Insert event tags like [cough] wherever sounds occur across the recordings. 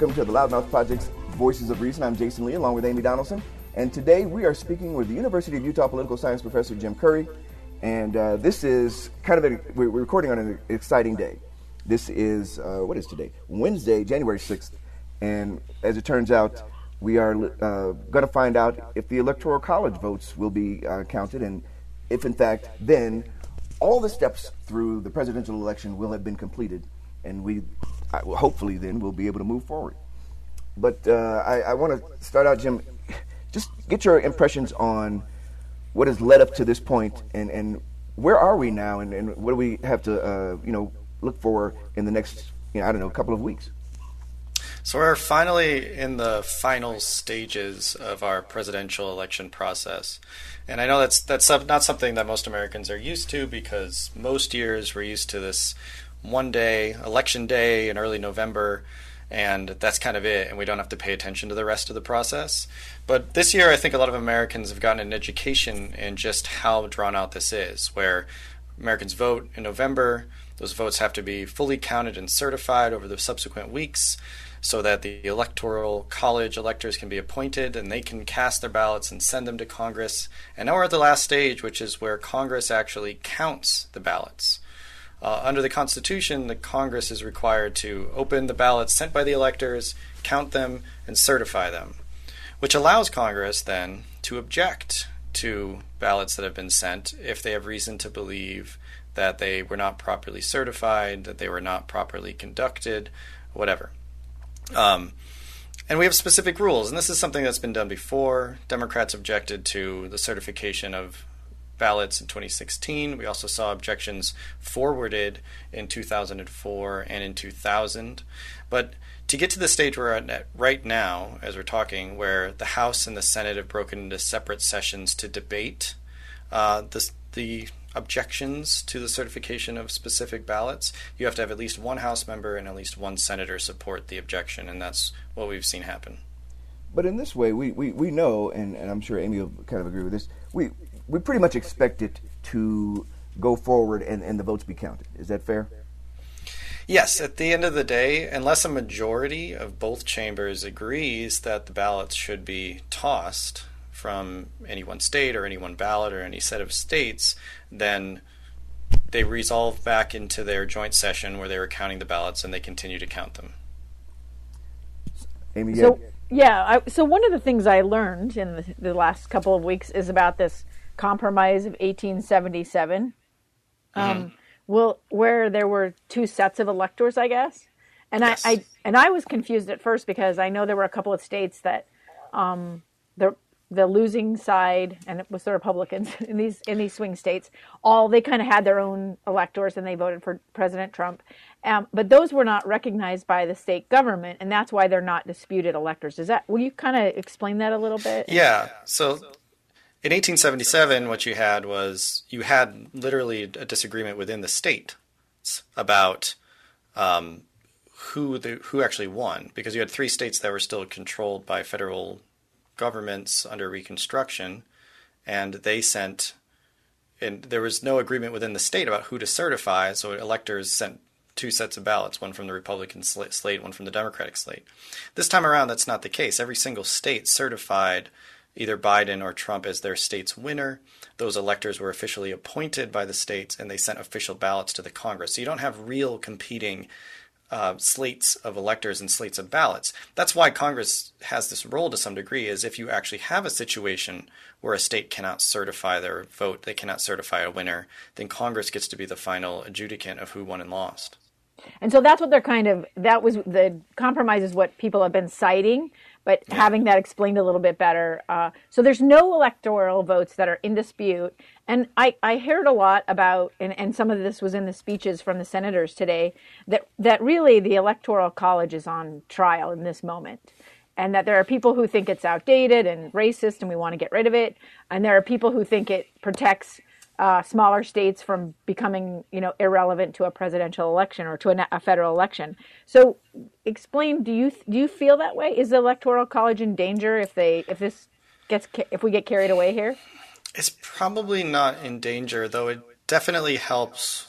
Welcome to the Loudmouth Project's Voices of Reason. I'm Jasen Lee along with Amy Donaldson. And today we are speaking with the University of Utah political science professor Jim Curry. And uh, this is kind of a, we're recording on an exciting day. This is, uh, what is today? Wednesday, January 6th. And as it turns out, we are uh, going to find out if the Electoral College votes will be uh, counted and if, in fact, then all the steps through the presidential election will have been completed. And we hopefully then we'll be able to move forward. But uh, I, I want to start out, Jim, just get your impressions on what has led up to this point and, and where are we now and, and what do we have to, uh, you know, look for in the next, you know, I don't know, couple of weeks? So we're finally in the final stages of our presidential election process. And I know that's that's not something that most Americans are used to because most years we're used to this one day, election day in early November, and that's kind of it, and we don't have to pay attention to the rest of the process. But this year, I think a lot of Americans have gotten an education in just how drawn out this is, where Americans vote in November, those votes have to be fully counted and certified over the subsequent weeks so that the electoral college electors can be appointed and they can cast their ballots and send them to Congress. And now we're at the last stage, which is where Congress actually counts the ballots. Uh, under the Constitution, the Congress is required to open the ballots sent by the electors, count them, and certify them, which allows Congress then to object to ballots that have been sent if they have reason to believe that they were not properly certified, that they were not properly conducted, whatever. Um, and we have specific rules, and this is something that's been done before. Democrats objected to the certification of ballots in 2016. We also saw objections forwarded in 2004 and in 2000. But to get to the stage we're at right now, as we're talking, where the House and the Senate have broken into separate sessions to debate uh, the, the objections to the certification of specific ballots, you have to have at least one House member and at least one senator support the objection, and that's what we've seen happen. But in this way, we, we, we know, and, and I'm sure Amy will kind of agree with this, we, we pretty much expect it to go forward and, and the votes be counted. Is that fair? Yes, at the end of the day, unless a majority of both chambers agrees that the ballots should be tossed from any one state or any one ballot or any set of states, then they resolve back into their joint session where they were counting the ballots and they continue to count them. Amy, so, yeah, I, so one of the things I learned in the, the last couple of weeks is about this Compromise of 1877, um, mm-hmm. will, where there were two sets of electors, I guess. And yes. I, I, and I was confused at first because I know there were a couple of states that um, the the losing side and it was the Republicans [laughs] in these in these swing states. All they kind of had their own electors and they voted for President Trump. Um, but those were not recognized by the state government, and that's why they're not disputed electors. Is that? Will you kind of explain that a little bit? Yeah. So in 1877, what you had was you had literally a disagreement within the state about um, who the who actually won, because you had three states that were still controlled by federal governments under Reconstruction, and they sent. And there was no agreement within the state about who to certify, so electors sent two sets of ballots, one from the Republican slate, one from the Democratic slate. This time around, that's not the case. Every single state certified either Biden or Trump as their state's winner. Those electors were officially appointed by the states and they sent official ballots to the Congress. So you don't have real competing uh, slates of electors and slates of ballots. That's why Congress has this role to some degree, is if you actually have a situation where a state cannot certify their vote, they cannot certify a winner, then Congress gets to be the final adjudicant of who won and lost. And so that's what they're kind of, that was the compromise is what people have been citing but yeah. having that explained a little bit better. Uh, so there's no electoral votes that are in dispute. And I, I heard a lot about, and, and some of this was in the speeches from the senators today, that, that really the electoral college is on trial in this moment. And that there are people who think it's outdated and racist and we want to get rid of it. And there are people who think it protects uh, smaller states from becoming, you know, irrelevant to a presidential election or to a, a, federal election. So, explain. Do you do you feel that way? Is the electoral college in danger if they if this gets if we get carried away here? It's probably not in danger, though. It definitely helps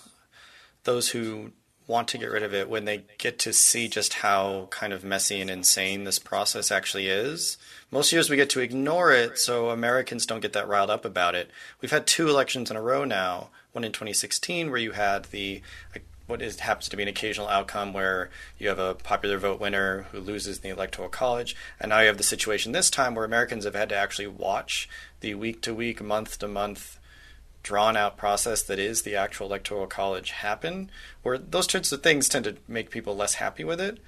those who want to get rid of it when they get to see just how kind of messy and insane this process actually is. Most years we get to ignore it so Americans don't get that riled up about it. We've had two elections in a row now, one in 2016 where you had the what is happens to be an occasional outcome where you have a popular vote winner who loses in the electoral college, and now you have the situation this time where Americans have had to actually watch the week to week, month to month drawn out process that is the actual electoral college happen, where those sorts of things tend to make people less happy with it.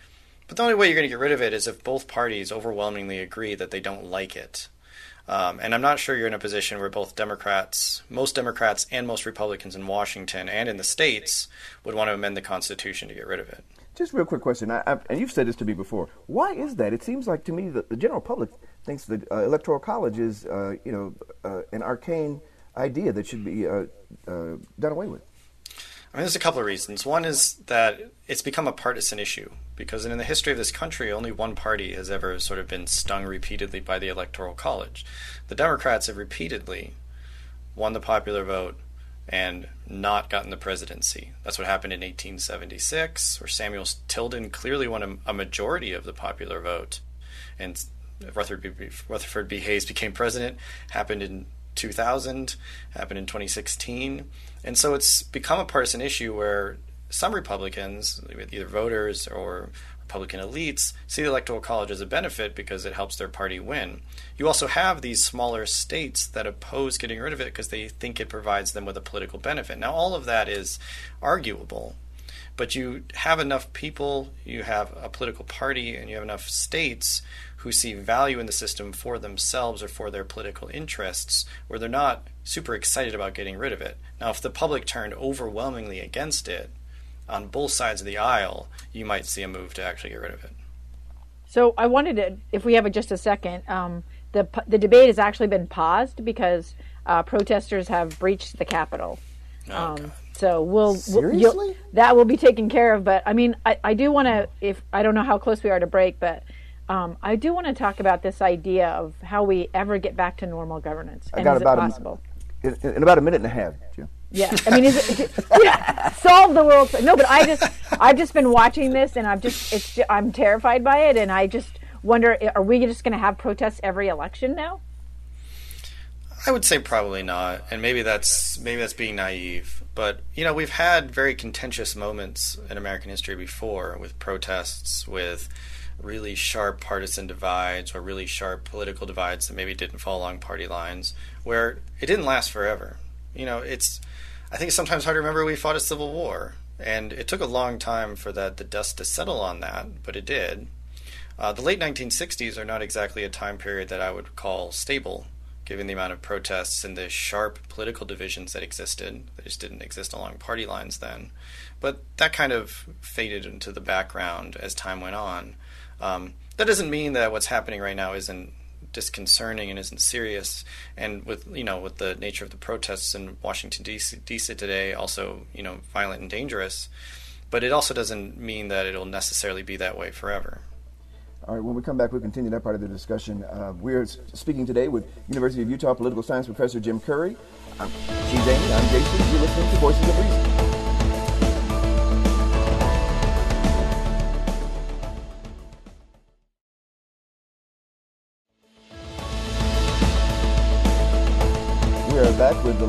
But the only way you're going to get rid of it is if both parties overwhelmingly agree that they don't like it. Um, and I'm not sure you're in a position where both Democrats, most Democrats, and most Republicans in Washington and in the states would want to amend the Constitution to get rid of it. Just real quick question, I, I, and you've said this to me before. Why is that? It seems like to me that the general public thinks the uh, Electoral College is, uh, you know, uh, an arcane idea that should be uh, uh, done away with. I mean, there's a couple of reasons. One is that it's become a partisan issue because in the history of this country, only one party has ever sort of been stung repeatedly by the Electoral College. The Democrats have repeatedly won the popular vote and not gotten the presidency. That's what happened in 1876, where Samuel Tilden clearly won a, majority of the popular vote, and Rutherford B, Rutherford B. Hayes became president. Happened in 2000, happened in 2016. And so it's become a partisan issue where some Republicans, either voters or Republican elites, see the Electoral College as a benefit because it helps their party win. You also have these smaller states that oppose getting rid of it because they think it provides them with a political benefit. Now, all of that is arguable, but you have enough people, you have a political party, and you have enough states who see value in the system for themselves or for their political interests, where they're not super excited about getting rid of it. Now, if the public turned overwhelmingly against it on both sides of the aisle, you might see a move to actually get rid of it. So I wanted to, if we have just a second, um, the the debate has actually been paused because uh, protesters have breached the Capitol. Oh, um, so we'll, Seriously? we'll that will be taken care of. But I mean, I, I do want to. If I don't know how close we are to break, but um, I do want to talk about this idea of how we ever get back to normal governance. I and got is about it a- possible? In, in about a minute and a half, Jim. Yeah, I mean, is it, yeah, solve the world? No, but I just, I've just been watching this, and I'm just, it's, I'm terrified by it, and I just wonder, are we just going to have protests every election now? I would say probably not, and maybe that's maybe that's being naive. But you know, we've had very contentious moments in American history before, with protests, with really sharp partisan divides, or really sharp political divides that maybe didn't fall along party lines, where it didn't last forever. You know, it's I think it's sometimes hard to remember we fought a civil war, and it took a long time for that the dust to settle on that, but it did. Uh, the late 1960s are not exactly a time period that I would call stable, given the amount of protests and the sharp political divisions that existed. They just didn't exist along party lines then. But that kind of faded into the background as time went on. Um, that doesn't mean that what's happening right now isn't disconcerting and isn't serious. And with you know with the nature of the protests in Washington D.C. Today, also you know violent and dangerous. But it also doesn't mean that it'll necessarily be that way forever. All right, when we come back, we'll continue that part of the discussion. Uh, we're speaking today with University of Utah political science professor Jim Curry. I'm, Amy, I'm Jasen. You're listening to Voices of Reason.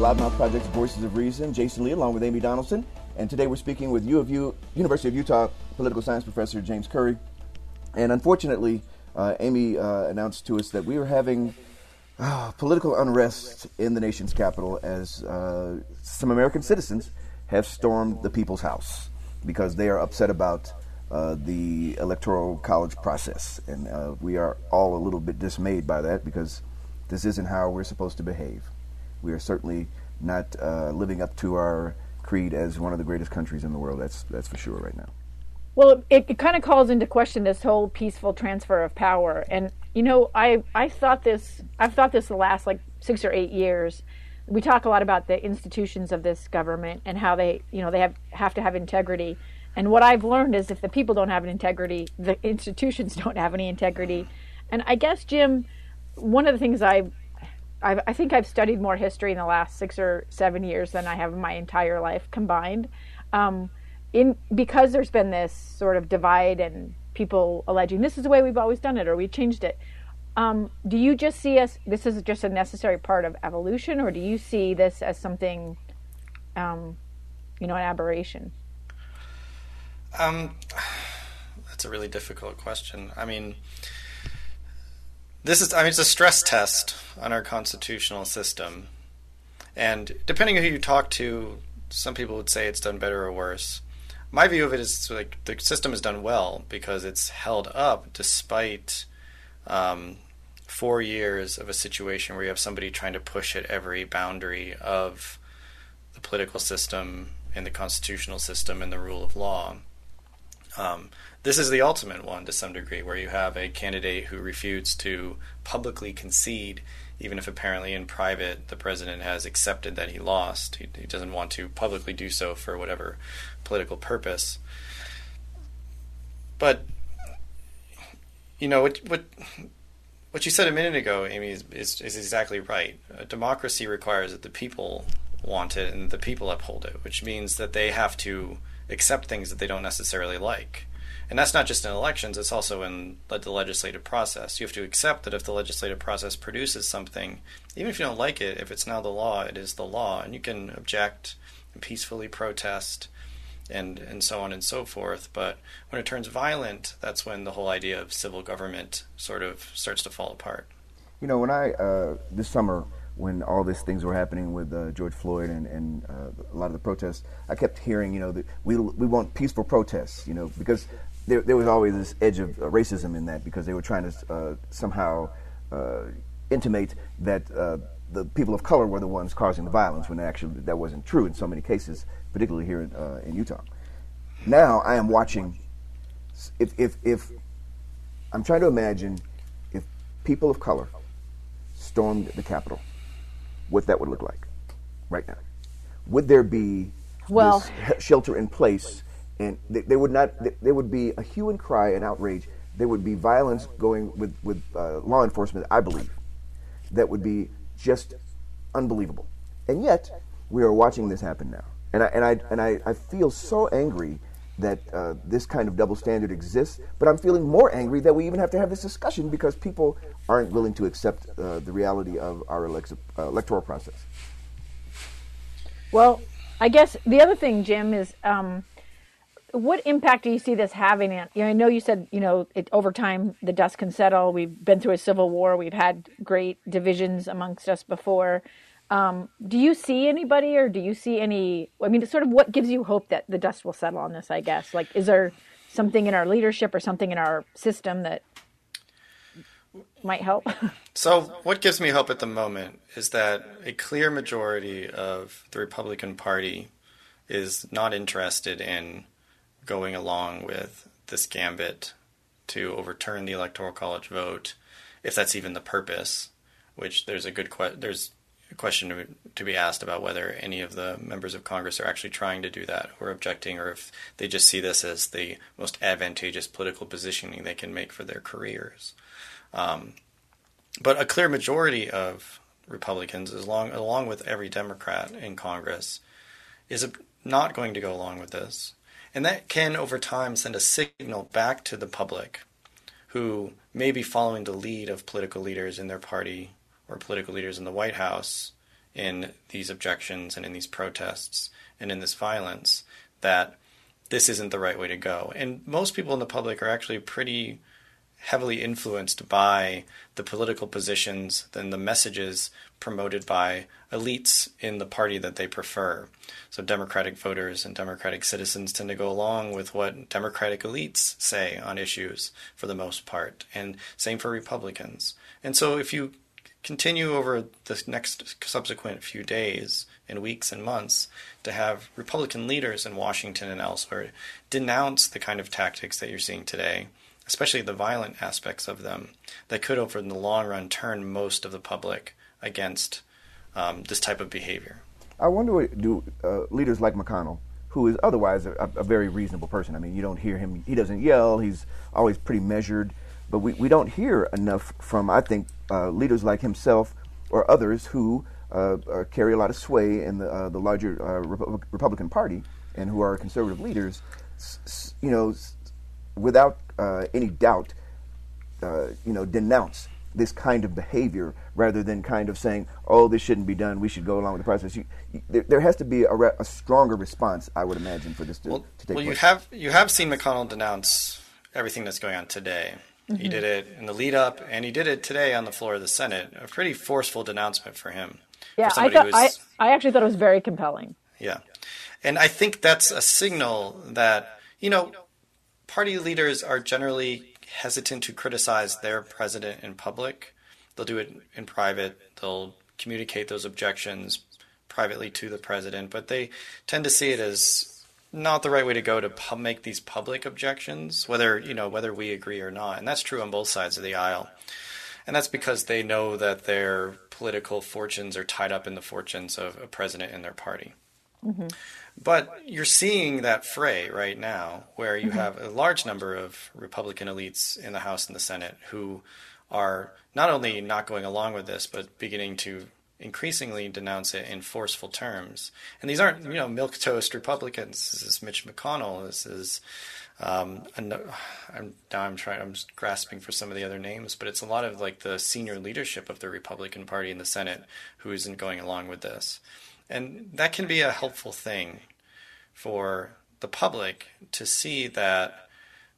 Loudmouth Project's Voices of Reason, Jasen Lee, along with Amy Donaldson. And today we're speaking with U of U, University of Utah political science professor James Curry. And unfortunately, uh, Amy uh, announced to us that we were having uh, political unrest in the nation's capital as uh, some American citizens have stormed the People's House because they are upset about uh, the electoral college process. And uh, we are all a little bit dismayed by that because this isn't how we're supposed to behave. We are certainly not uh, living up to our creed as one of the greatest countries in the world. That's, that's for sure right now. Well, it, it kind of calls into question this whole peaceful transfer of power. And you know, I I thought this I've thought this the last like six or eight years. We talk a lot about the institutions of this government and how they you know they have have to have integrity. And what I've learned is if the people don't have an integrity, the institutions [laughs] don't have any integrity. And I guess Jim, one of the things I I've, I think I've studied more history in the last six or seven years than I have in my entire life combined. Um, in because there's been this sort of divide and people alleging this is the way we've always done it or we changed it. Um, do you just see us? This is just a necessary part of evolution, or do you see this as something, um, you know, an aberration? Um, [sighs] that's a really difficult question. I mean, this is, I mean, it's a stress test on our constitutional system. And depending on who you talk to, some people would say it's done better or worse. My view of it is like the system has done well because it's held up despite um, four years of a situation where you have somebody trying to push at every boundary of the political system and the constitutional system and the rule of law. Um, this is the ultimate one to some degree, where you have a candidate who refutes to publicly concede, even if apparently in private the president has accepted that he lost. He, he doesn't want to publicly do so for whatever political purpose. But you know what what what you said a minute ago, Amy, is, is, is exactly right. A democracy requires that the people want it and the people uphold it, which means that they have to accept things that they don't necessarily like. And that's not just in elections, it's also in the legislative process. You have to accept that if the legislative process produces something, even if you don't like it, if it's now the law, it is the law. And you can object and peacefully protest and, and so on and so forth. But when it turns violent, that's when the whole idea of civil government sort of starts to fall apart. You know, when I, uh, this summer, when all these things were happening with uh, George Floyd and, and uh, a lot of the protests, I kept hearing, you know, that we, we want peaceful protests, you know, because there, there was always this edge of uh, racism in that because they were trying to uh, somehow uh, intimate that uh, the people of color were the ones causing the violence when actually that wasn't true in so many cases, particularly here in, in Utah. Now I am watching, if, if, if I'm trying to imagine if people of color stormed the Capitol what that would look like right now. Would there be well, shelter in place? And they, they, would not. There would be a hue and cry and outrage. There would be violence going with with uh, law enforcement. I believe that would be just unbelievable. And yet we are watching this happen now. And I and I and I, I feel so angry that uh, this kind of double standard exists, but I'm feeling more angry that we even have to have this discussion because people aren't willing to accept uh, the reality of our elect- uh, electoral process. Well, I guess the other thing, Jim, is um, what impact do you see this having? You know, I know you said you know it, over time the dust can settle. We've been through a civil war. We've had great divisions amongst us before. Um, do you see anybody, or do you see any? I mean, sort of what gives you hope that the dust will settle on this? I guess, like, is there something in our leadership or something in our system that might help? [laughs] so, what gives me hope at the moment is that a clear majority of the Republican Party is not interested in going along with this gambit to overturn the electoral college vote, if that's even the purpose. Which there's a good que- there's question to be asked about whether any of the members of Congress are actually trying to do that or objecting, or if they just see this as the most advantageous political positioning they can make for their careers. Um, but a clear majority of Republicans, along along with every Democrat in Congress, is not going to go along with this, and that can over time send a signal back to the public, who may be following the lead of political leaders in their party or political leaders in the White House in these objections and in these protests and in this violence that this isn't the right way to go. And most people in the public are actually pretty heavily influenced by the political positions and the messages promoted by elites in the party that they prefer. So Democratic voters and Democratic citizens tend to go along with what Democratic elites say on issues for the most part, and same for Republicans. And so if you continue over the next subsequent few days and weeks and months to have Republican leaders in Washington and elsewhere denounce the kind of tactics that you're seeing today, especially the violent aspects of them, that could, over in the long run, turn most of the public against um, this type of behavior. I wonder what do uh, leaders like McConnell, who is otherwise a, a very reasonable person. I mean, you don't hear him; he doesn't yell. He's always pretty measured but we, we don't hear enough from, I think, uh, leaders like himself or others who uh, uh, carry a lot of sway in the, uh, the larger uh, Rep- Republican Party and who are conservative leaders, you know, without uh, any doubt, you know, denounce this kind of behavior rather than kind of saying, "Oh, this shouldn't be done. We should go along with the process." You, you, there, there, has to be a, re- a, stronger response, I would imagine, for this to, well, to take well, place. you have you have seen McConnell denounce everything that's going on today. Mm-hmm. He did it in the lead up, and he did it today on the floor of the Senate. A pretty forceful denouncement for him. Yeah, for I thought I, I actually thought it was very compelling. Yeah, and I think that's a signal that you know party leaders are generally hesitant to criticize their president in public. They'll do it in private. They'll communicate those objections privately to the president, but they tend to see it as not the right way to go to make these public objections, whether you know whether we agree or not. And that's true on both sides of the aisle. And that's because they know that their political fortunes are tied up in the fortunes of a president and their party. Mm-hmm. But you're seeing that fray right now where you mm-hmm. have a large number of Republican elites in the House and the Senate who are not only not going along with this, but beginning to increasingly denounce it in forceful terms. And these aren't, you know, milk toast Republicans. This is Mitch McConnell. This is, um, I'm now I'm trying, I'm grasping for some of the other names, but it's a lot of like the senior leadership of the Republican Party in the Senate who isn't going along with this. And that can be a helpful thing for the public to see that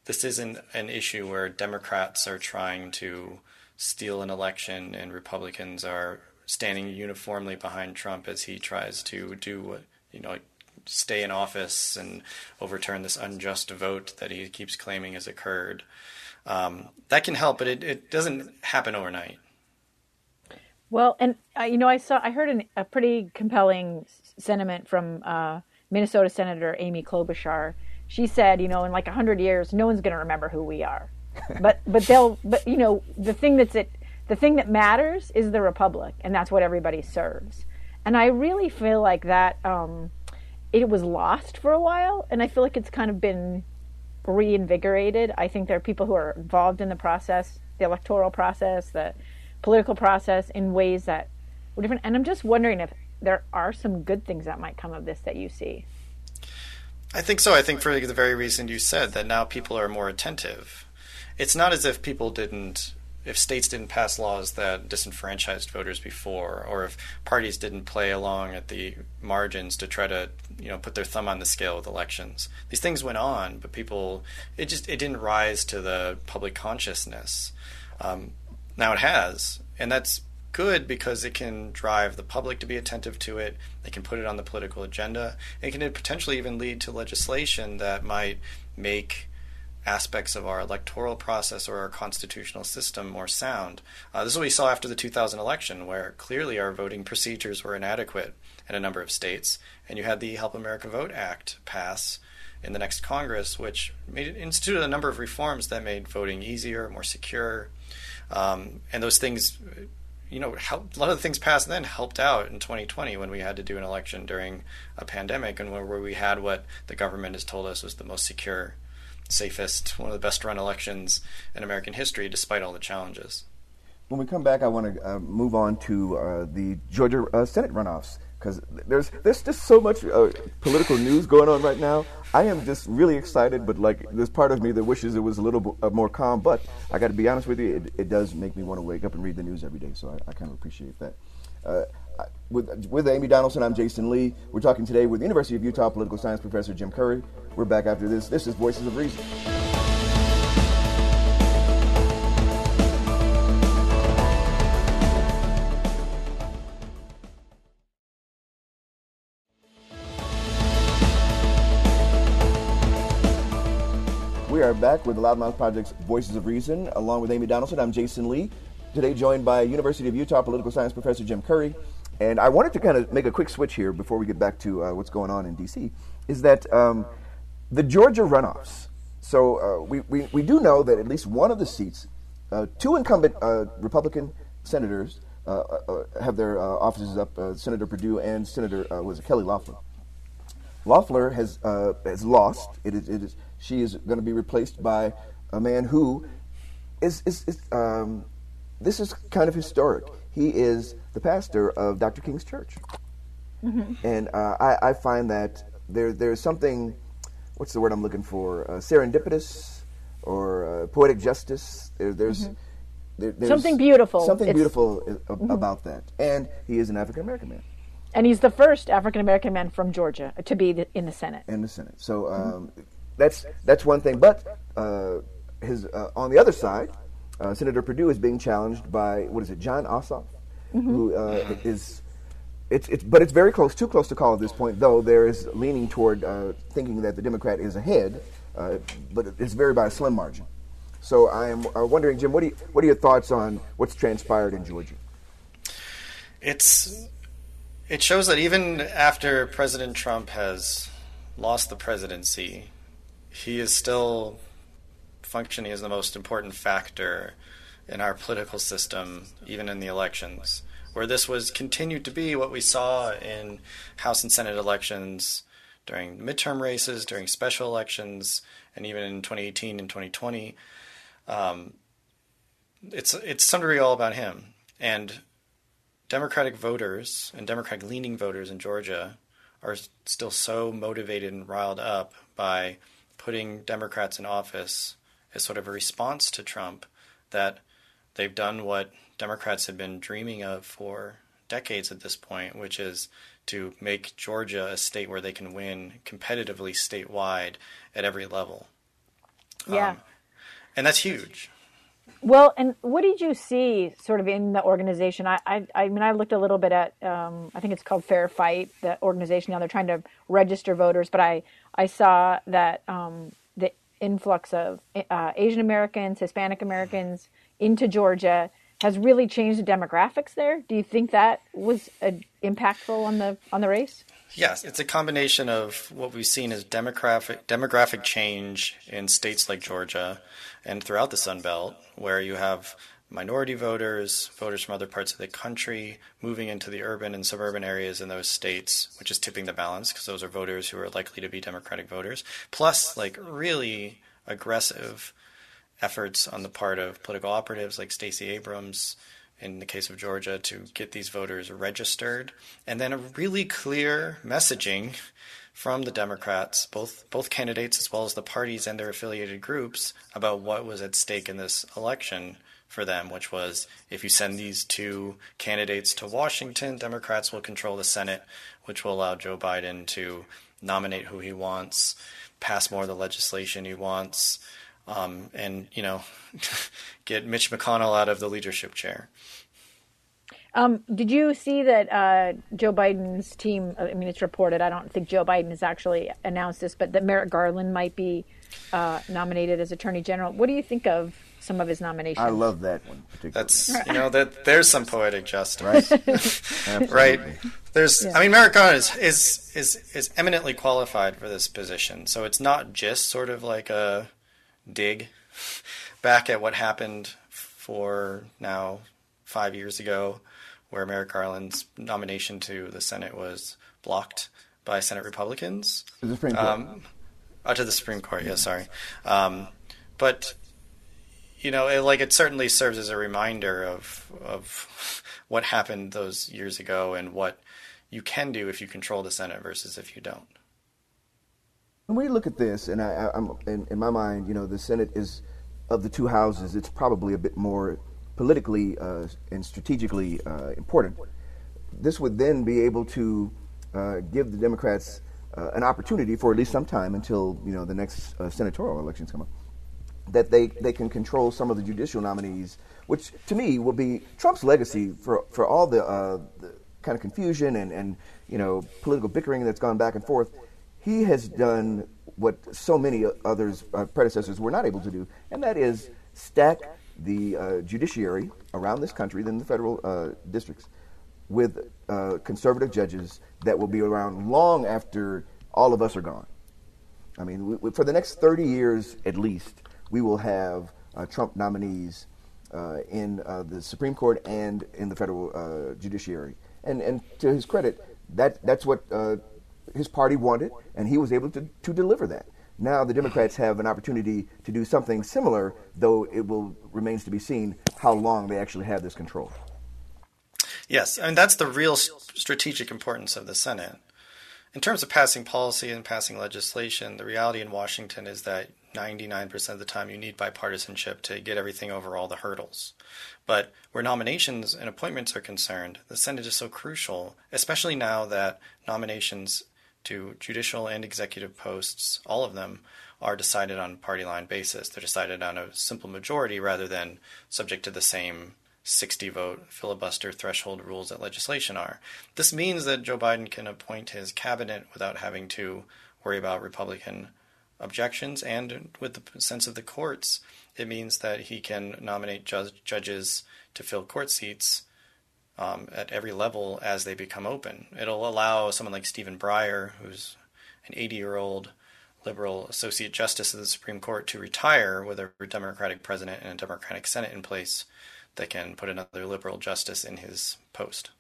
this isn't an issue where Democrats are trying to steal an election and Republicans are standing uniformly behind Trump as he tries to do what, you know, stay in office and overturn this unjust vote that he keeps claiming has occurred. Um, that can help, but it, it doesn't happen overnight. Well, and uh, you know, I saw, I heard an, a pretty compelling sentiment from uh, Minnesota Senator Amy Klobuchar. She said, you know, in like a hundred years, no one's going to remember who we are, [laughs] but but they'll, but you know, the thing that's it, the thing that matters is the republic, and that's what everybody serves. And I really feel like that um, it was lost for a while, and I feel like it's kind of been reinvigorated. I think there are people who are involved in the process, the electoral process, the political process in ways that were different. And I'm just wondering if there are some good things that might come of this that you see. I think so. I think for the very reason you said that now people are more attentive. It's not as if people didn't, if states didn't pass laws that disenfranchised voters before, or if parties didn't play along at the margins to try to, you know, put their thumb on the scale with elections. These things went on, but people, it just, it didn't rise to the public consciousness. Um, now it has, and that's good because it can drive the public to be attentive to it. They can put it on the political agenda. It can potentially even lead to legislation that might make aspects of our electoral process or our constitutional system more sound. Uh, this is what we saw after the 2000 election, where clearly our voting procedures were inadequate in a number of states, and you had the Help America Vote Act pass in the next Congress, which made instituted a number of reforms that made voting easier, more secure, um, and those things, you know, helped, a lot of the things passed then helped out in 2020 when we had to do an election during a pandemic and where, we had what the government has told us was the most secure, safest, one of the best run elections in American history, despite all the challenges. When we come back, I want to uh, move on to uh, the Georgia uh, Senate runoffs because there's there's just so much uh, political news going on right now. I am just really excited, but like there's part of me that wishes it was a little uh, more calm. But I got to be honest with you, it, it, does make me want to wake up and read the news every day. So I, I kind of appreciate that. Uh, with, with Amy Donaldson, I'm Jasen Lee. We're talking today with University of Utah political science professor Jim Curry. We're back after this. This is Voices of Reason. Are back with the Loudmouth Project's Voices of Reason, along with Amy Donaldson. I'm Jasen Lee. Today, joined by University of Utah political science professor Jim Curry. And I wanted to kind of make a quick switch here before we get back to uh, what's going on in D.C. Is that um, the Georgia runoffs? So uh, we, we, we do know that at least one of the seats, uh, two incumbent uh, Republican senators uh, uh, have their offices up. Senator Perdue and Senator was Kelly Loeffler. Loeffler has has lost. It is, it is she is going to be replaced by a man who is, is, is um, this is kind of historic. He is the pastor of Dr. King's church. Mm-hmm. And uh, I, I, find that there there's something. What's the word I'm looking for? Uh, serendipitous or uh, poetic justice. There, there's. Mm-hmm. There, there's Something beautiful. Something It's- beautiful i- about that, and he is an African American man. And he's the first African American man from Georgia to be the, in the Senate. in the Senate. So um, that's that's one thing. But uh, his uh, on the other side, uh, Senator Perdue is being challenged by what is it, Jon Ossoff, who uh, is. It's, it's, but it's very close, too close to call at this point, though there is leaning toward uh, thinking that the Democrat is ahead, uh, but it's very by a slim margin. So I am uh, wondering, Jim, what, do you, what are your thoughts on what's transpired in Georgia? It's it shows that even after President Trump has lost the presidency, he is still functioning as the most important factor in our political system, even in the elections. Where this was continued to be what we saw in House and Senate elections during midterm races, during special elections, and even in 2018 and 2020. Um, it's it's some degree all about him. And Democratic voters and Democratic leaning voters in Georgia are still so motivated and riled up by putting Democrats in office as sort of a response to Trump that they've done what Democrats have been dreaming of for decades at this point, which is to make Georgia a state where they can win competitively statewide at every level. Yeah. Um, and that's huge. Well, and what did you see sort of in the organization? I, I, I mean, I looked a little bit at, um, I think it's called Fair Fight, the organization now. They're trying to register voters, but I, I saw that um, the influx of uh, Asian Americans, Hispanic Americans into Georgia has really changed the demographics there. Do you think that was uh, impactful on the on the race? Yes, it's a combination of what we've seen as demographic demographic change in states like Georgia and throughout the Sun Belt, where you have minority voters, voters from other parts of the country moving into the urban and suburban areas in those states, which is tipping the balance because those are voters who are likely to be Democratic voters, plus like really aggressive efforts on the part of political operatives like Stacey Abrams in the case of Georgia to get these voters registered, and then a really clear messaging from the Democrats, both both candidates as well as the parties and their affiliated groups, about what was at stake in this election for them, which was if you send these two candidates to Washington, Democrats will control the Senate, which will allow Joe Biden to nominate who he wants, pass more of the legislation he wants, um, and you know, [laughs] get Mitch McConnell out of the leadership chair. Um, did you see that uh, Joe Biden's team? I mean, it's reported. I don't think Joe Biden has actually announced this, but that Merrick Garland might be uh, nominated as Attorney General. What do you think of some of his nominations? I love that one particularly. That's you know that there's some poetic justice, right. [laughs] right? There's, Yeah. I mean, Merrick Garland is, is is is eminently qualified for this position. So it's not just sort of like a dig back at what happened for now five years ago, where Merrick Garland's nomination to the Senate was blocked by Senate Republicans. To The Supreme Court. Um, uh, to the Supreme Court, yeah, sorry. Um, but you know, it, like it certainly serves as a reminder of of what happened those years ago and what you can do if you control the Senate versus if you don't. When we look at this, and I, I'm in, in my mind, you know, the Senate is of the two houses. It's probably a bit more politically uh, and strategically uh, important. This would then be able to uh, give the Democrats uh, an opportunity for at least some time until you know the next uh, senatorial elections come up, that they, they can control some of the judicial nominees, which to me will be Trump's legacy for for all the, uh, the kind of confusion and, and you know political bickering that's gone back and forth. He has done what so many others uh, predecessors were not able to do, and that is stack the uh, judiciary around this country, then the federal uh, districts, with uh, conservative judges that will be around long after all of us are gone. I mean, we, we, for the next 30 years at least, we will have uh, Trump nominees uh, in the Supreme Court and in the federal judiciary. And, and to his credit, that, that's what his party wanted, and he was able to, to deliver that. Now the Democrats have an opportunity to do something similar, though it will remains to be seen how long they actually have this control. Yes, mean that's the real strategic importance of the Senate in terms of passing policy and passing legislation, the reality in Washington is that 99% of the time you need bipartisanship to get everything over all the hurdles. But where nominations and appointments are concerned, the Senate is so crucial, especially now that nominations to judicial and executive posts, all of them, are decided on party line basis. They're decided on a simple majority rather than subject to the same 60 vote filibuster threshold rules that legislation are. This means that Joe Biden can appoint his cabinet without having to worry about Republican objections, and with the sense of the courts, it means that he can nominate ju- judges to fill court seats um, at every level as they become open. It'll allow someone like Stephen Breyer, who's an 80 year old liberal associate justice of the Supreme Court, to retire with a Democratic president and a Democratic Senate in place that can put another liberal justice in his post.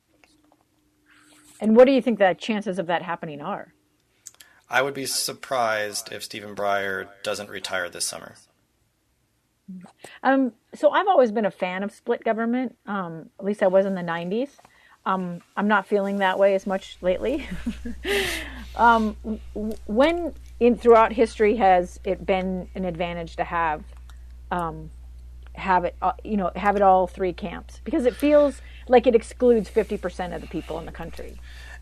And what do you think the chances of that happening are? I would be surprised if Stephen Breyer doesn't retire this summer. Um, so I've always been a fan of split government. Um, at least I was in the '90s. Um, I'm not feeling that way as much lately. [laughs] Um, when in throughout history has it been an advantage to have um, have it uh, you know have it all three camps because it feels like it excludes 50% of the people in the country.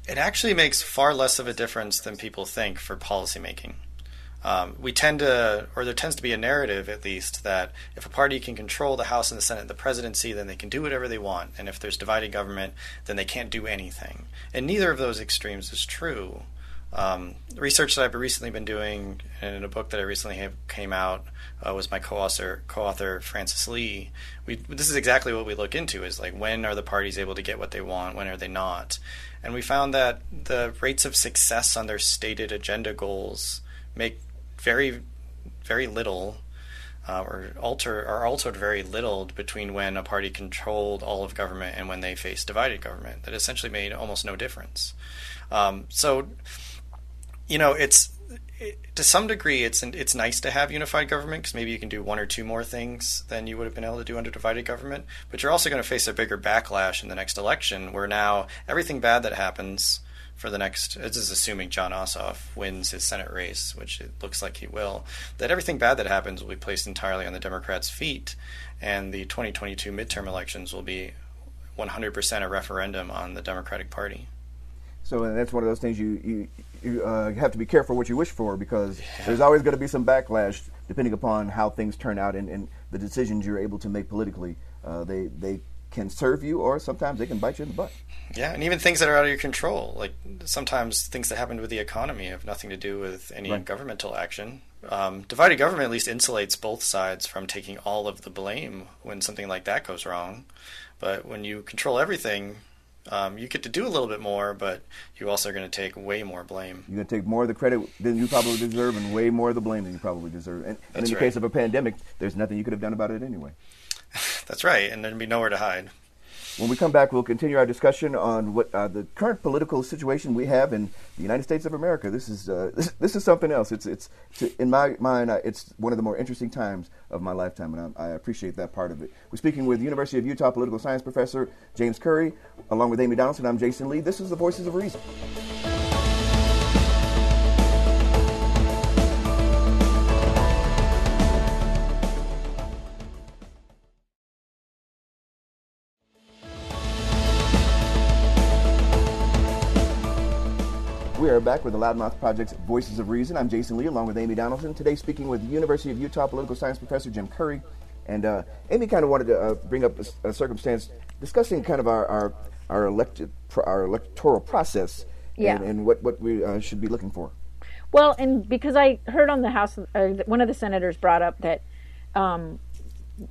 It actually makes far less of a difference than people think for policymaking. Um, we tend to, or there tends to be a narrative at least, that if a party can control the House and the Senate and the presidency, then they can do whatever they want. And if there's divided government, then they can't do anything. And neither of those extremes is true. Um, research that I've recently been doing, and in a book that I recently have, came out, uh, was my co-author, co-author Frances Lee. We, this is exactly what we look into: is like when are the parties able to get what they want, when are they not? And we found that the rates of success on their stated agenda goals make very, very little, uh, or alter are altered very little between when a party controlled all of government and when they faced divided government. That essentially made almost no difference. Um, so, you know, it's it, to some degree, it's it's nice to have unified government because maybe you can do one or two more things than you would have been able to do under divided government. But you're also going to face a bigger backlash in the next election, where now everything bad that happens for the next, this is assuming Jon Ossoff wins his Senate race, which it looks like he will, that everything bad that happens will be placed entirely on the Democrats' feet, and the 2022 midterm elections will be 100% a referendum on the Democratic Party. So that's one of those things you you, you uh, have to be careful what you wish for because yeah. there's always going to be some backlash depending upon how things turn out and, and the decisions you're able to make politically. Uh, they they can serve you or sometimes they can bite you in the butt. Yeah, and even things that are out of your control, like sometimes things that happen with the economy have nothing to do with any right. governmental action. Um, divided government at least insulates both sides from taking all of the blame when something like that goes wrong. But when you control everything, um, you get to do a little bit more, but you also are going to take way more blame. You're going to take more of the credit than you probably deserve and way more of the blame than you probably deserve. And, and in the right. case of a pandemic, there's nothing you could have done about it anyway. [sighs] That's right, and there'd be nowhere to hide. When we come back, we'll continue our discussion on what uh, the current political situation we have in the United States of America. This is uh, this, this, is something else. It's it's in my mind, uh, it's one of the more interesting times of my lifetime, and I, I, appreciate that part of it. We're speaking with University of Utah political science professor James Curry, along with Amy Donaldson. I'm Jasen Lee. This is the Voices of Reason. Back with the Loudmouth Project's Voices of Reason. I'm Jasen Lee, along with Amy Donaldson. Today, speaking with University of Utah political science professor Jim Curry. And uh, Amy kind of wanted to uh, bring up a, a, circumstance discussing kind of our our, our, elected, our electoral process yeah. and, and what, what we uh, should be looking for. Well, and because I heard on the House, uh, one of the senators brought up that um,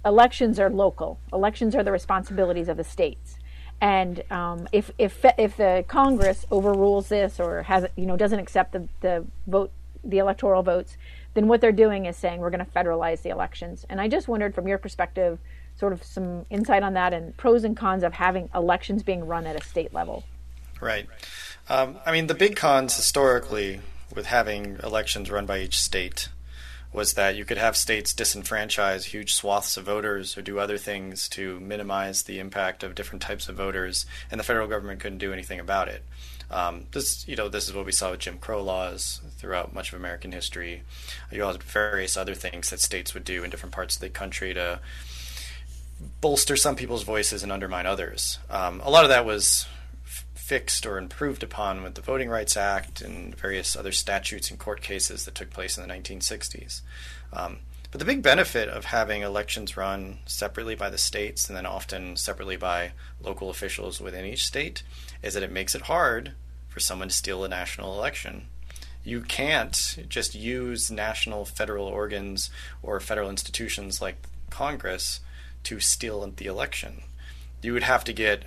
elections are local, elections are the responsibilities of the states. And um, if if if the Congress overrules this or has you know doesn't accept the, the vote the electoral votes, then what they're doing is saying we're going to federalize the elections. And I just wondered from your perspective, sort of some insight on that and pros and cons of having elections being run at a state level. Right. Um, I mean, the big cons historically with having elections run by each state was that you could have states disenfranchise huge swaths of voters or do other things to minimize the impact of different types of voters, and the federal government couldn't do anything about it. Um, this, you know, this is what we saw with Jim Crow laws throughout much of American history. You had various other things that states would do in different parts of the country to bolster some people's voices and undermine others. Um, a lot of that was fixed or improved upon with the Voting Rights Act and various other statutes and court cases that took place in the 1960s. Um, but the big benefit of having elections run separately by the states and then often separately by local officials within each state is that it makes it hard for someone to steal a national election. You can't just use national federal organs or federal institutions like Congress to steal the election. You would have to get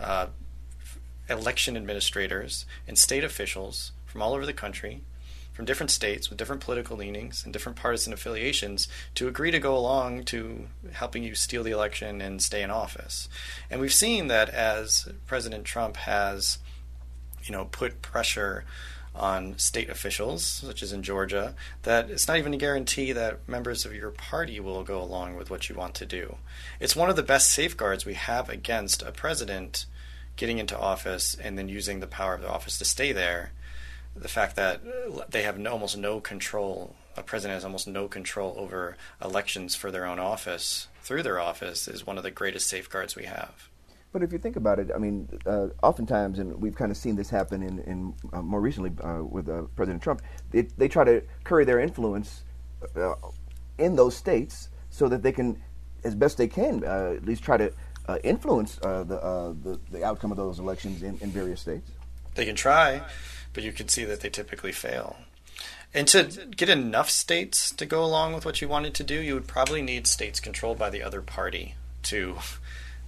uh, election administrators and state officials from all over the country, from different states with different political leanings and different partisan affiliations, to agree to go along to helping you steal the election and stay in office. And we've seen that as President Trump has, you know, put pressure on state officials, such as in Georgia, that it's not even a guarantee that members of your party will go along with what you want to do. It's one of the best safeguards we have against a president getting into office and then using the power of the office to stay there, the fact that they have no, almost no control, a president has almost no control over elections for their own office through their office is one of the greatest safeguards we have. But if you think about it, I mean, uh, oftentimes, and we've kind of seen this happen in, in uh, more recently uh, with uh, President Trump, they, they try to curry their influence uh, in those states so that they can, as best they can, uh, at least try to uh, influence uh, the, uh, the, the outcome of those elections in, in various states? They can try, but you can see that they typically fail. And to get enough states to go along with what you wanted to do, you would probably need states controlled by the other party to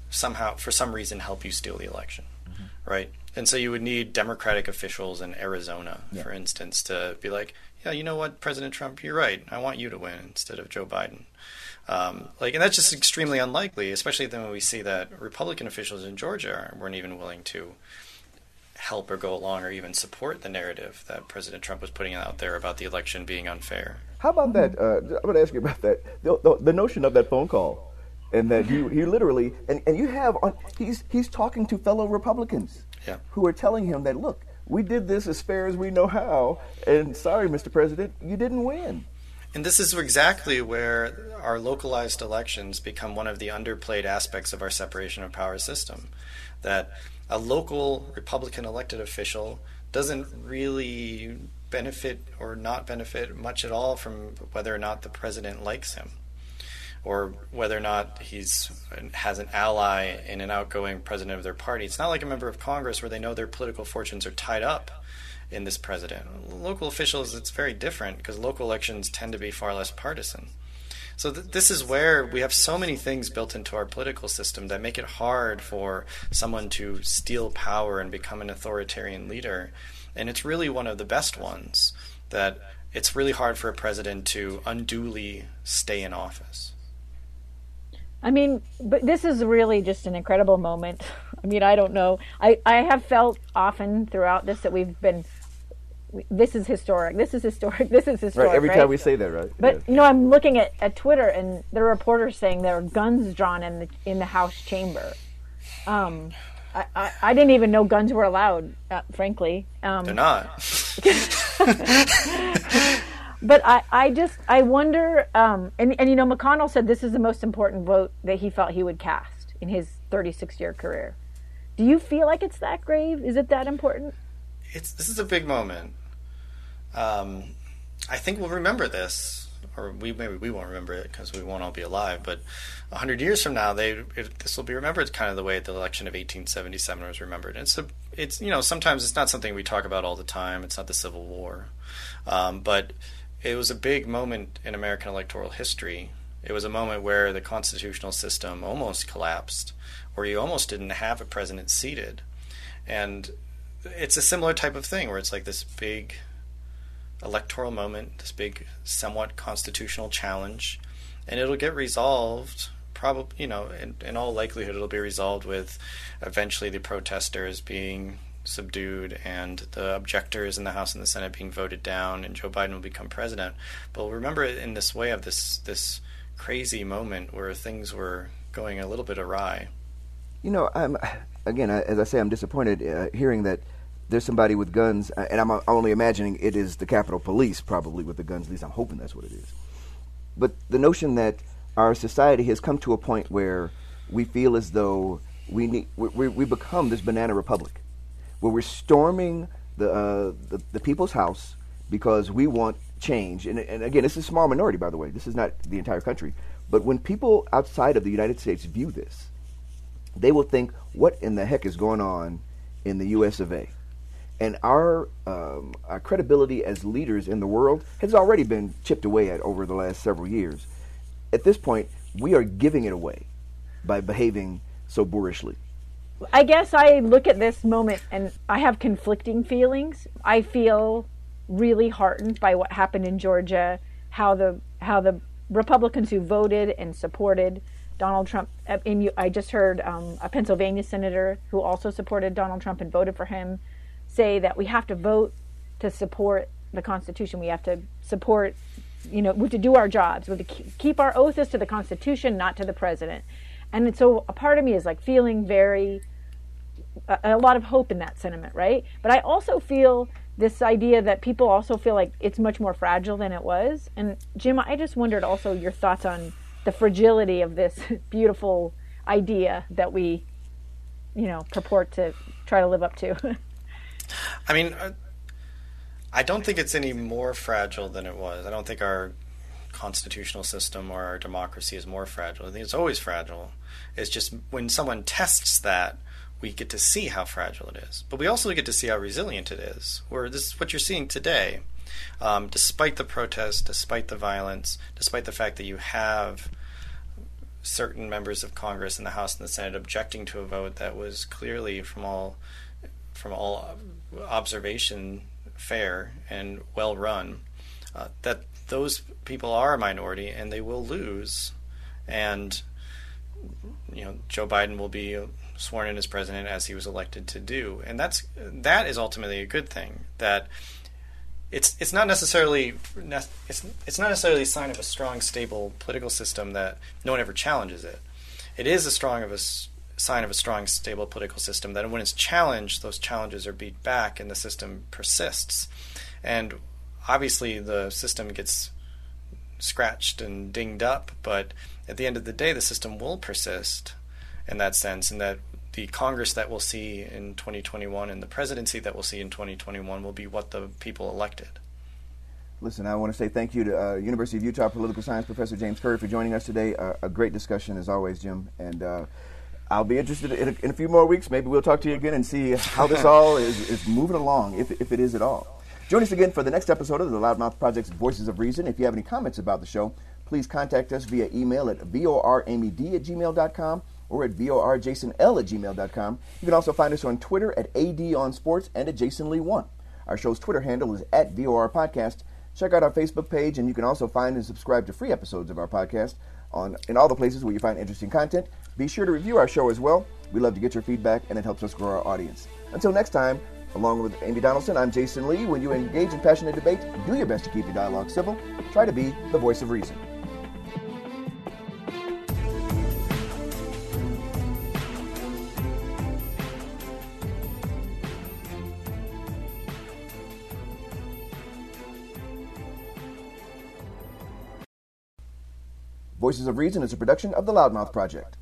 somehow, for some reason, help you steal the election, mm-hmm. right? And so you would need Democratic officials in Arizona, yeah. for instance, to be like, yeah, you know what, President Trump, you're right. I want you to win instead of Joe Biden. Um, like, and that's just extremely unlikely, especially then when we see that Republican officials in Georgia weren't even willing to help or go along or even support the narrative that President Trump was putting out there about the election being unfair. How about that? Uh, I'm going to ask you about that. The, the, the, notion of that phone call, and that you, he literally, and, and you have on, he's he's talking to fellow Republicans yeah. who are telling him that look, we did this as fair as we know how, and sorry, Mr. President, you didn't win. And this is exactly where our localized elections become one of the underplayed aspects of our separation of power system. That a local Republican elected official doesn't really benefit or not benefit much at all from whether or not the president likes him or whether or not he's has an ally in an outgoing president of their party. It's not like a member of Congress where they know their political fortunes are tied up in this president. Local officials, it's very different because local elections tend to be far less partisan. So th- this is where we have so many things built into our political system that make it hard for someone to steal power and become an authoritarian leader. And it's really one of the best ones that it's really hard for a president to unduly stay in office. I mean, but this is really just an incredible moment. [laughs] I mean, I don't know. I, I have felt often throughout this that we've been this is historic. This is historic. [laughs] This is historic. Right. Every right? time we say that, right? But yeah. you know, I'm looking at, at Twitter, and the reporters saying there are guns drawn in the in the House chamber. Um, I, I, I didn't even know guns were allowed. Uh, frankly, um, they're not. [laughs] but I, I just I wonder. Um, and and you know, McConnell said this is the most important vote that he felt he would cast in his 36 year career. Do you feel like it's that grave? Is it that important? it's this is a big moment. Um, I think we'll remember this, or we maybe we won't remember it because we won't all be alive. But hundred years from now, they it, this will be remembered kind of the way the election of 1877 was remembered. And it's a, it's you know sometimes it's not something we talk about all the time. It's not the Civil War, um, but it was a big moment in American electoral history. It was a moment where the constitutional system almost collapsed, where you almost didn't have a president seated, and it's a similar type of thing where it's like this big electoral moment, this big, somewhat constitutional challenge, and it'll get resolved. Probably, you know, in, in all likelihood, it'll be resolved with eventually the protesters being subdued and the objectors in the House and the Senate being voted down and Joe Biden will become president. But remember in this way of this this crazy moment where things were going a little bit awry. You know, I'm again, as I say, I'm disappointed uh, hearing that there's somebody with guns, uh, and I'm only imagining it is the Capitol Police probably with the guns. At least I'm hoping that's what it is. But the notion that our society has come to a point where we feel as though we need we, we become this banana republic, where we're storming the, uh, the, the people's house because we want change. And, and again, this is a small minority, by the way. This is not the entire country. But when people outside of the United States view this, they will think, "What in the heck is going on in the U.S. of A.?" And our, um, our credibility as leaders in the world has already been chipped away at over the last several years. At this point, we are giving it away by behaving so boorishly. I guess I look at this moment and I have conflicting feelings. I feel really heartened by what happened in Georgia, how the how the Republicans who voted and supported Donald Trump. I just heard um, a Pennsylvania senator who also supported Donald Trump and voted for him say that we have to vote to support the Constitution. We have to support, you know, we have to do our jobs. We have to keep our oaths to the Constitution, not to the president. And so a part of me is like feeling very, a, a lot of hope in that sentiment, right? But I also feel this idea that people also feel like it's much more fragile than it was. And Jim, I just wondered also your thoughts on the fragility of this [laughs] beautiful idea that we, you know, purport to try to live up to. [laughs] I mean, uh, I don't think it's any more fragile than it was. I don't think our constitutional system or our democracy is more fragile. I think it's always fragile. It's just when someone tests that, we get to see how fragile it is. But we also get to see how resilient it is. Where this is what you're seeing today. Um, despite the protests, despite the violence, despite the fact that you have certain members of Congress in the House and the Senate objecting to a vote that was clearly, from all from all observation, fair and well run, uh, that those people are a minority and they will lose, and you know Joe Biden will be sworn in as president as he was elected to do, and that's that is ultimately a good thing. That it's it's not necessarily it's it's not necessarily a sign of a strong, stable political system that no one ever challenges it. It is a strong of a sign of a strong, stable political system that when it's challenged, those challenges are beat back and the system persists. And obviously, the system gets scratched and dinged up, but at the end of the day, the system will persist in that sense, and that the Congress that we'll see in 2021 and the presidency that we'll see in 2021 will be what the people elected. Listen, I want to say thank you to uh, University of Utah political science professor James Curry for joining us today. Uh, a great discussion as always, Jim, and. Uh, I'll be interested in a, in a, few more weeks. Maybe we'll talk to you again and see how this all [laughs] is, is moving along, if, if it is at all. Join us again for the next episode of the Loudmouth Project's Voices of Reason. If you have any comments about the show, please contact us via email at voramed at gmail.com or at vorjasonl at gmail.com. You can also find us on Twitter at adonsports and at jasonlee1. Our show's Twitter handle is at VOR Podcast. Check out our Facebook page, and you can also find and subscribe to free episodes of our podcast on in all the places where you find interesting content. Be sure to review our show as well. We love to get your feedback, and it helps us grow our audience. Until next time, along with Amy Donaldson, I'm Jasen Lee. When you engage in passionate debate, do your best to keep your dialogue civil. Try to be the voice of reason. Voices of Reason is a production of the Loudmouth Project.